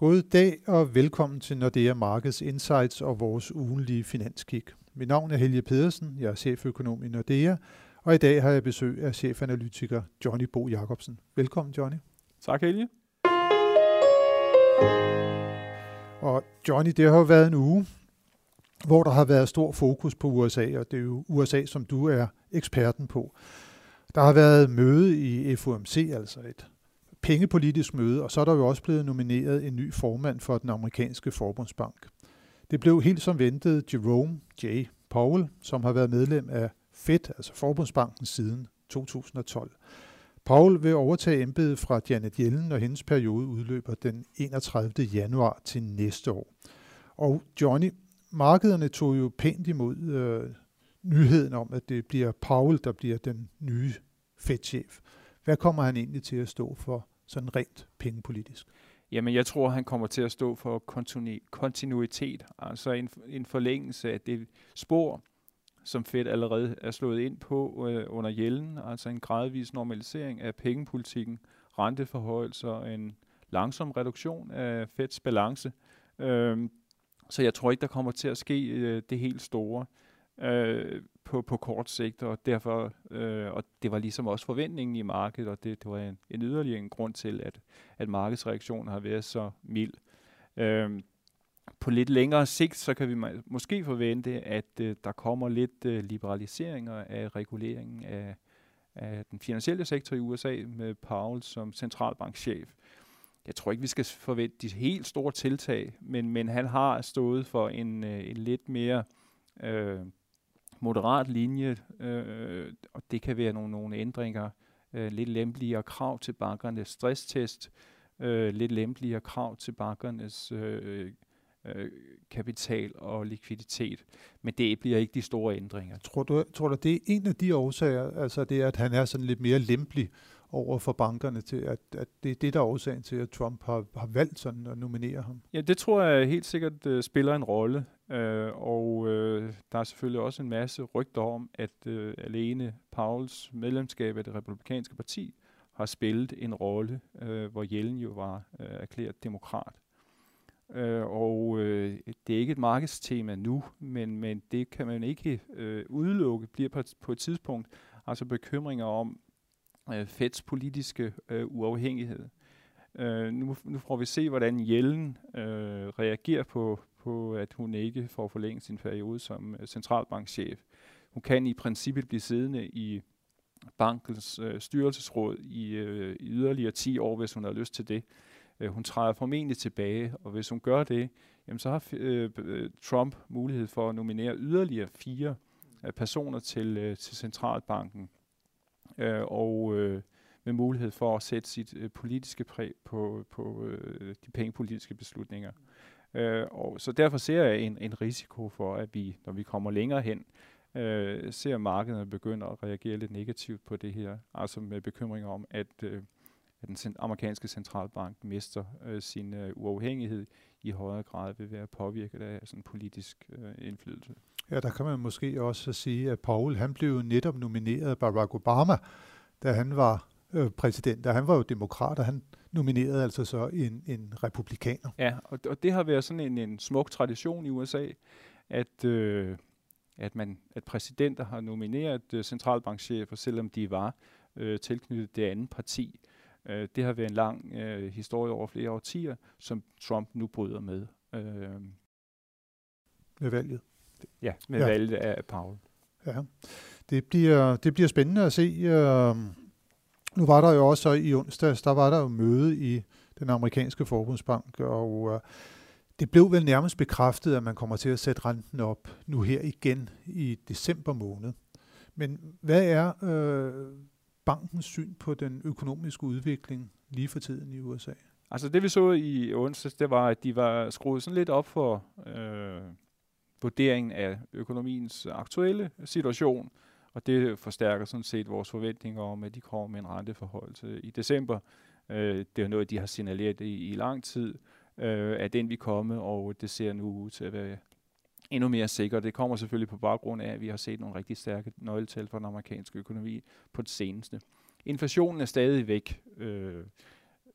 God dag og velkommen til Nordea Markets Insights og vores ugenlige finanskig. Mit navn er Helge Pedersen, jeg er cheføkonom i Nordea, og i dag har jeg besøg af chefanalytiker Johnny Bo Jacobsen. Velkommen Johnny. Tak Helge. Og Johnny, det har jo været en uge, hvor der har været stor fokus på USA, og det er jo USA, som du er eksperten på. Der har været møde i FOMC, altså et pengepolitisk møde, og så er der jo også blevet nomineret en ny formand for den amerikanske forbundsbank. Det blev helt som ventet Jerome J. Powell, som har været medlem af Fed, altså Forbundsbanken, siden 2012. Powell vil overtage embedet fra Janet Yellen, når hendes periode udløber den 31. januar til næste år. Og Johnny, markederne tog jo pænt imod øh, nyheden om, at det bliver Powell, der bliver den nye Fed-chef. Hvad kommer han egentlig til at stå for sådan rent pengepolitisk? Jamen, jeg tror, han kommer til at stå for kontinuitet, altså en, en forlængelse af det spor, som Fed allerede er slået ind på øh, under Jellen, altså en gradvis normalisering af pengepolitikken, renteforhøjelser og en langsom reduktion af Feds balance. Øh, så jeg tror ikke, der kommer til at ske øh, det helt store øh, på, på kort sigt, og derfor, øh, og det var ligesom også forventningen i markedet, og det, det var en, en yderligere en grund til, at, at markedsreaktionen har været så mild. Øh, på lidt længere sigt, så kan vi måske forvente, at øh, der kommer lidt øh, liberaliseringer af reguleringen af, af den finansielle sektor i USA med Powell som centralbankchef. Jeg tror ikke, vi skal forvente de helt store tiltag, men, men han har stået for en, øh, en lidt mere øh, moderat linje, øh, og det kan være nogle, nogle ændringer, øh, lidt lempeligere krav til bankernes stresstest, øh, lidt lempeligere krav til bankernes øh, øh, kapital og likviditet. Men det bliver ikke de store ændringer. Tror du, tror du det er en af de årsager, altså det er, at han er sådan lidt mere lempelig over for bankerne til, at, at det er det, der er årsagen til, at Trump har, har valgt sådan at nominere ham? Ja, det tror jeg helt sikkert uh, spiller en rolle. Øh, og øh, der er selvfølgelig også en masse rygter om, at øh, alene Pauls medlemskab af det republikanske parti har spillet en rolle, øh, hvor Jellen jo var øh, erklæret demokrat. Øh, og øh, det er ikke et markedstema nu, men, men det kan man ikke øh, udelukke, bliver på, på et tidspunkt altså bekymringer om, øh, Feds politiske øh, uafhængighed. Øh, nu, nu får vi se, hvordan Jellen øh, reagerer på, på, at hun ikke får forlænget sin periode som øh, centralbankchef. Hun kan i princippet blive siddende i bankens øh, styrelsesråd i, øh, i yderligere 10 år, hvis hun har lyst til det. Øh, hun træder formentlig tilbage, og hvis hun gør det, jamen så har øh, øh, Trump mulighed for at nominere yderligere fire øh, personer til, øh, til centralbanken øh, og øh, med mulighed for at sætte sit øh, politiske præg på, på øh, de pengepolitiske beslutninger. Øh, og så derfor ser jeg en, en risiko for, at vi, når vi kommer længere hen, øh, ser markederne begynde at reagere lidt negativt på det her, altså med bekymring om, at, øh, at den amerikanske centralbank mister øh, sin øh, uafhængighed i højere grad vil være påvirket af sådan politisk øh, indflydelse. Ja, der kan man måske også sige, at Paul han blev netop nomineret af Barack Obama, da han var øh, præsident. Da han var jo demokrat, og han nominerede altså så en, en republikaner. Ja, og, og det har været sådan en, en smuk tradition i USA, at, øh, at, man, at præsidenter har nomineret øh, centralbankchefer, selvom de var øh, tilknyttet det andet parti. Øh, det har været en lang øh, historie over flere årtier, som Trump nu bryder med. Øh, med valget. Ja, med ja. valget af Paul. Ja, det bliver, det bliver spændende at se. Øh, nu var der jo også i onsdags, der var der jo møde i den amerikanske forbundsbank, og øh, det blev vel nærmest bekræftet, at man kommer til at sætte renten op nu her igen i december måned. Men hvad er øh, bankens syn på den økonomiske udvikling lige for tiden i USA? Altså det vi så i onsdags, det var, at de var skruet sådan lidt op for øh, vurderingen af økonomiens aktuelle situation, og det forstærker sådan set vores forventninger om, at de kommer med en renteforholdelse i december. Øh, det er noget, de har signaleret i, i lang tid, øh, at den vi komme, og det ser nu ud til at være endnu mere sikkert. Det kommer selvfølgelig på baggrund af, at vi har set nogle rigtig stærke nøgletal for den amerikanske økonomi på det seneste. Inflationen er stadig væk. Øh,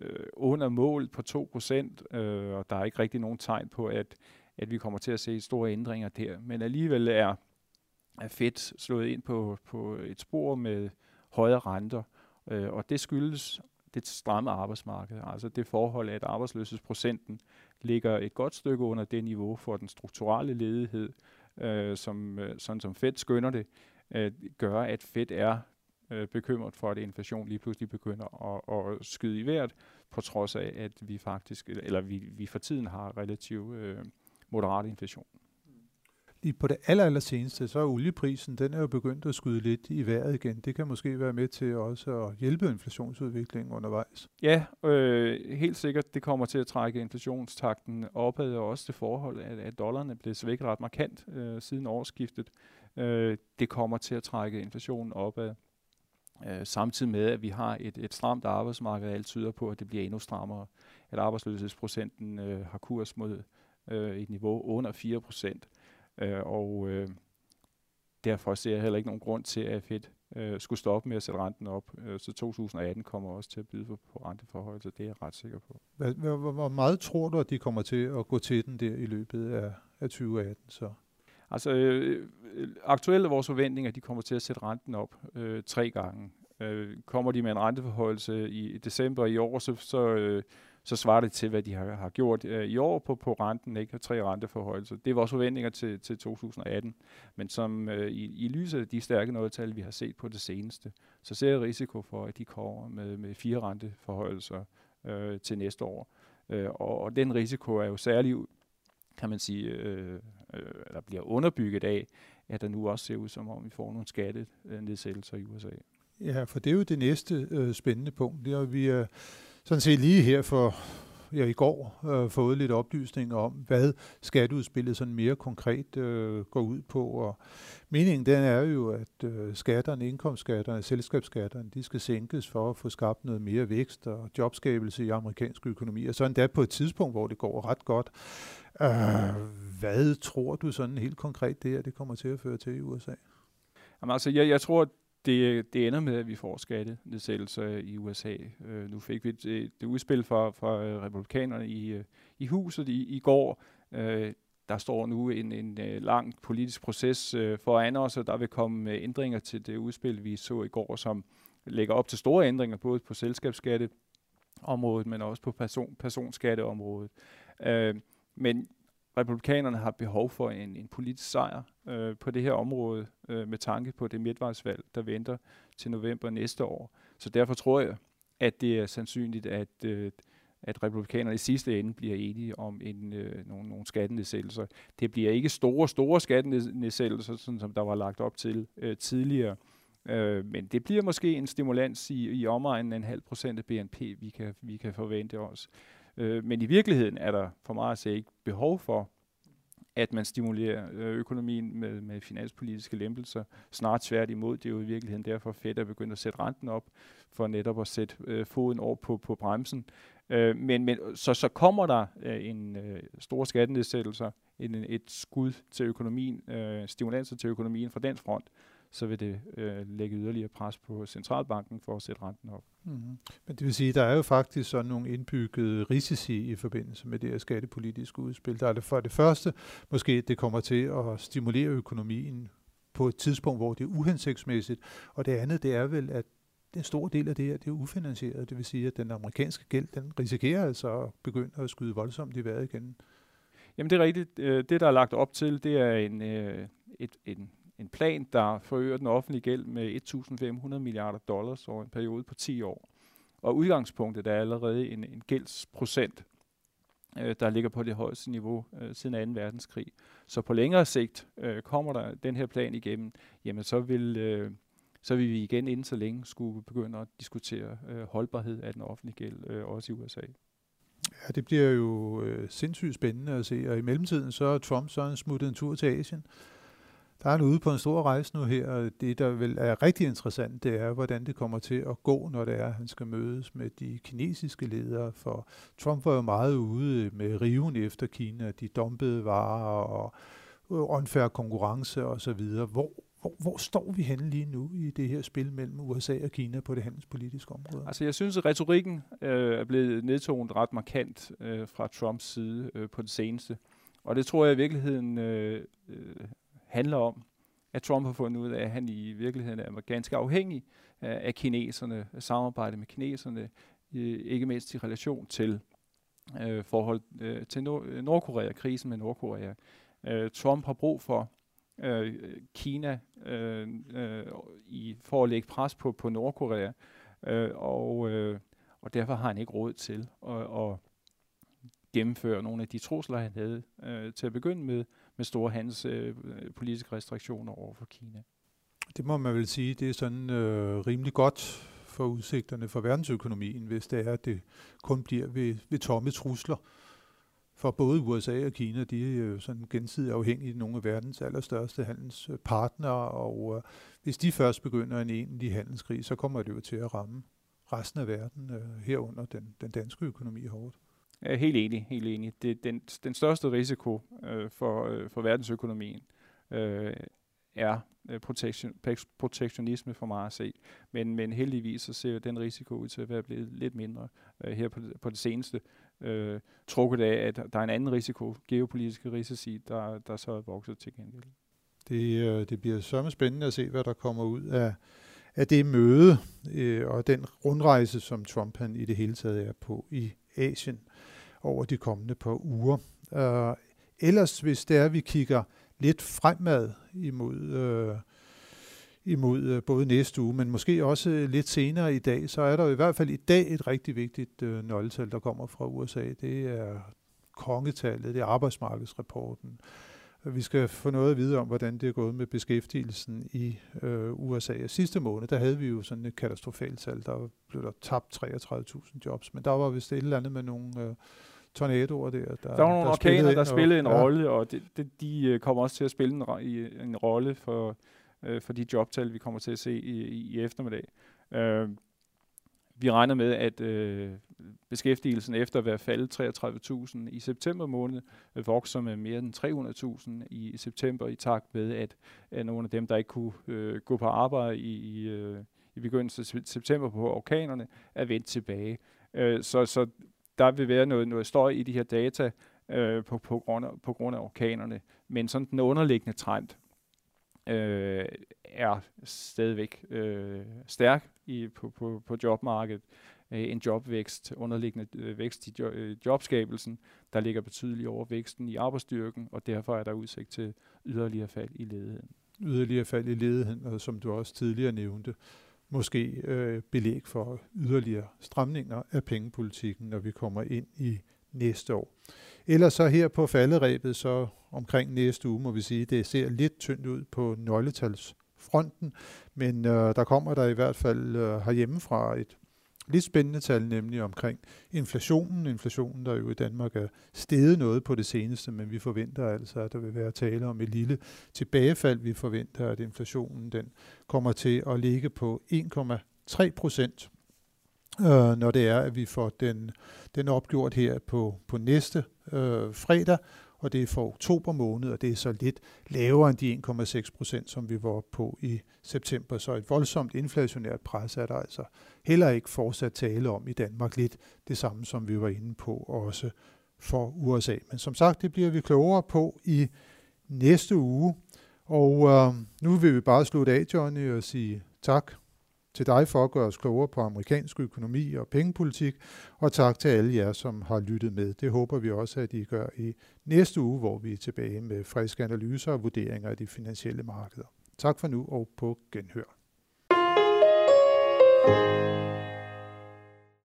øh, under mål på 2%, øh, og der er ikke rigtig nogen tegn på, at, at vi kommer til at se store ændringer der. Men alligevel er, er Fed slået ind på, på et spor med højere renter, øh, og det skyldes det stramme arbejdsmarked, altså det forhold, at arbejdsløshedsprocenten ligger et godt stykke under det niveau for den strukturelle ledighed, øh, som, øh, sådan som Fed skønner det, øh, gør, at Fed er øh, bekymret for, at inflation lige pludselig begynder at, at skyde i vejret, på trods af, at vi faktisk, eller vi, vi for tiden har relativt øh, moderat inflation i, på det aller, aller seneste, så er olieprisen, den er jo begyndt at skyde lidt i vejret igen. Det kan måske være med til også at hjælpe inflationsudviklingen undervejs. Ja, øh, helt sikkert. Det kommer til at trække inflationstakten opad, og også det forhold, at, at dollaren blev svækket ret markant øh, siden årsskiftet. Øh, det kommer til at trække inflationen opad. Øh, samtidig med, at vi har et, et stramt arbejdsmarked, alt tyder på, at det bliver endnu strammere. At arbejdsløshedsprocenten øh, har kurs mod øh, et niveau under 4 procent. Øh, og øh, derfor ser jeg heller ikke nogen grund til, at Fed øh, skulle stoppe med at sætte renten op. Øh, så 2018 kommer også til at byde på, på renteforhold, så det er jeg ret sikker på. Hvor, hvor, hvor meget tror du, at de kommer til at gå til den der i løbet af, af 2018 så? Altså, øh, aktuelt er vores forventning, at de kommer til at sætte renten op øh, tre gange. Øh, kommer de med en renteforholdelse i december i år, så, så, øh, så svarer det til, hvad de har, har gjort øh, i år på, på renten, ikke? Tre renteforhøjelser. Det er vores forventninger til, til 2018. Men som øh, i, i lyset af de stærke nøgletal, vi har set på det seneste, så ser jeg risiko for, at de kommer med, med fire renteforhøjelser øh, til næste år. Øh, og, og den risiko er jo særlig kan man sige, øh, øh, der bliver underbygget af, at der nu også ser ud som om, vi får nogle skattenedsættelser i USA. Ja, for det er jo det næste øh, spændende punkt. Det er, vi er sådan set lige her for ja, i går øh, fået lidt oplysninger om, hvad skatteudspillet sådan mere konkret øh, går ud på. Og meningen den er jo, at øh, skatterne, indkomstskatterne, selskabsskatterne, de skal sænkes for at få skabt noget mere vækst og jobskabelse i amerikansk økonomi. Og så endda på et tidspunkt, hvor det går ret godt. Øh, hvad tror du sådan helt konkret det her, det kommer til at føre til i USA? Jamen, altså, jeg, jeg tror, det, det ender med, at vi får skattenedsættelser i USA. Øh, nu fik vi det, det udspil fra, fra øh, republikanerne i, øh, i huset i, i går. Øh, der står nu en, en øh, lang politisk proces øh, foran os, og der vil komme ændringer til det udspil, vi så i går, som lægger op til store ændringer, både på selskabsskatteområdet, men også på person, personskatteområdet. Øh, men republikanerne har behov for en, en politisk sejr øh, på det her område, øh, med tanke på det midtvejsvalg, der venter til november næste år. Så derfor tror jeg, at det er sandsynligt, at, øh, at republikanerne i sidste ende bliver enige om en, øh, nogle, nogle skattenedsættelser. Det bliver ikke store, store skattenedsættelser, sådan som der var lagt op til øh, tidligere, øh, men det bliver måske en stimulans i, i omegnen af en halv procent af BNP, vi kan, vi kan forvente os. Øh, men i virkeligheden er der for mig at se ikke behov for, at man stimulerer øh, økonomien med, med finanspolitiske lempelser. Snart tværtimod, det er jo i virkeligheden derfor Fed er begyndt at sætte renten op, for netop at sætte øh, foden over på, på bremsen. Øh, men, men så, så kommer der øh, en øh, stor skattenedsættelser, en, et skud til økonomien, øh, stimulanser til økonomien fra den front, så vil det øh, lægge yderligere pres på centralbanken for at sætte renten op. Mm-hmm. Men det vil sige, at der er jo faktisk sådan nogle indbyggede risici i forbindelse med det her skattepolitiske udspil. Der er det for det første, måske det kommer til at stimulere økonomien på et tidspunkt, hvor det er uhensigtsmæssigt. Og det andet, det er vel, at en stor del af det her, det er ufinansieret. Det vil sige, at den amerikanske gæld, den risikerer altså at begynde at skyde voldsomt i vejret igen. Jamen det er rigtigt. Øh, det, der er lagt op til, det er en, øh, et, en en plan, der forøger den offentlige gæld med 1.500 milliarder dollars over en periode på 10 år. Og udgangspunktet er allerede en, en gældsprocent, øh, der ligger på det højeste niveau øh, siden 2. verdenskrig. Så på længere sigt øh, kommer der den her plan igennem, jamen så vil, øh, så vil vi igen inden så længe skulle begynde at diskutere øh, holdbarhed af den offentlige gæld, øh, også i USA. Ja, det bliver jo øh, sindssygt spændende at se, og i mellemtiden så er Trump så smuttet en tur til Asien. Der er han ude på en stor rejse nu her, og det, der vel er rigtig interessant, det er, hvordan det kommer til at gå, når det er, at han skal mødes med de kinesiske ledere. For Trump var jo meget ude med riven efter Kina, de dumpede varer og unfair konkurrence osv. Hvor, hvor, hvor står vi henne lige nu i det her spil mellem USA og Kina på det handelspolitiske område? Altså jeg synes, at retorikken øh, er blevet nedtonet ret markant øh, fra Trumps side øh, på det seneste. Og det tror jeg i virkeligheden øh, øh, handler om, at Trump har fundet ud af, at han i virkeligheden er ganske afhængig af, kineserne, af samarbejde med kineserne, øh, ikke mindst i relation til øh, forhold øh, til Nord- øh, Nordkorea, krisen med Nordkorea. Øh, Trump har brug for øh, Kina øh, øh, i, for at lægge pres på, på Nordkorea, øh, og, øh, og derfor har han ikke råd til at, at gennemføre nogle af de trusler, han havde øh, til at begynde med, med store handelspolitiske øh, øh restriktioner over for Kina. Det må man vel sige, det er sådan øh, rimelig godt for udsigterne for verdensøkonomien, hvis det er, at det kun bliver ved, ved tomme trusler. For både USA og Kina, de er jo sådan gensidigt afhængige af nogle af verdens allerstørste handelspartnere, og øh, hvis de først begynder en egentlig handelskrig, så kommer det jo til at ramme resten af verden, øh, herunder den, den danske økonomi hårdt. Jeg er helt enig, helt enig. Det er den, den største risiko øh, for, øh, for verdensøkonomien øh, er øh, protection, protektionisme for mig at se. Men, men heldigvis så ser den risiko ud til at være blevet lidt mindre øh, her på, på det seneste. Øh, trukket af, at der er en anden risiko, geopolitiske risici, der, der så er vokset til gengæld. Det, øh, det bliver sørme spændende at se, hvad der kommer ud af, af det møde øh, og den rundrejse, som Trump han i det hele taget er på i Asien over de kommende par uger. Uh, ellers, hvis det er, at vi kigger lidt fremad imod, øh, imod øh, både næste uge, men måske også lidt senere i dag, så er der i hvert fald i dag et rigtig vigtigt øh, nøgletal, der kommer fra USA. Det er kongetallet, det er arbejdsmarkedsrapporten. Vi skal få noget at vide om, hvordan det er gået med beskæftigelsen i øh, USA. Og sidste måned, der havde vi jo sådan et katastrofalt tal. Der blev der tabt 33.000 jobs, men der var vist et eller andet med nogle øh, tornadoer der. Der, der var nogle orkaner, der spillede en ja. rolle, og det, det, de øh, kommer også til at spille en, en rolle for, øh, for de jobtal, vi kommer til at se i, i eftermiddag. Øh, vi regner med, at øh, beskæftigelsen efter at være faldet 33.000 i september måned, øh, vokser med mere end 300.000 i september, i takt med, at, at nogle af dem, der ikke kunne øh, gå på arbejde i, i, øh, i begyndelsen af september på orkanerne, er vendt tilbage. Øh, så, så der vil være noget, noget støj i de her data øh, på, på, grund af, på grund af orkanerne. Men sådan den underliggende trend øh, er stadigvæk øh, stærk i, på, på, på jobmarkedet. Øh, en jobvækst, underliggende øh, vækst i jo, øh, jobskabelsen, der ligger betydeligt over væksten i arbejdsstyrken, og derfor er der udsigt til yderligere fald i ledigheden. Yderligere fald i ledigheden, og som du også tidligere nævnte, måske øh, belæg for yderligere stramninger af pengepolitikken, når vi kommer ind i næste år. Ellers så her på falderæbet, så omkring næste uge må vi sige, det ser lidt tyndt ud på nøgletalsfronten, men øh, der kommer der i hvert fald øh, herhjemmefra et lidt spændende tal, nemlig omkring inflationen. Inflationen, der jo i Danmark er steget noget på det seneste, men vi forventer altså, at der vil være tale om et lille tilbagefald. Vi forventer, at inflationen den kommer til at ligge på 1,3 procent, øh, når det er, at vi får den, den opgjort her på, på næste øh, fredag, og det er for oktober måned, og det er så lidt lavere end de 1,6 procent, som vi var på i september. Så et voldsomt inflationært pres er der altså heller ikke fortsat tale om i Danmark. Lidt det samme, som vi var inde på også for USA. Men som sagt, det bliver vi klogere på i næste uge. Og øh, nu vil vi bare slutte af, Johnny, og sige tak til dig for at gøre os klogere på amerikansk økonomi og pengepolitik, og tak til alle jer, som har lyttet med. Det håber vi også, at I gør i næste uge, hvor vi er tilbage med friske analyser og vurderinger af de finansielle markeder. Tak for nu og på genhør.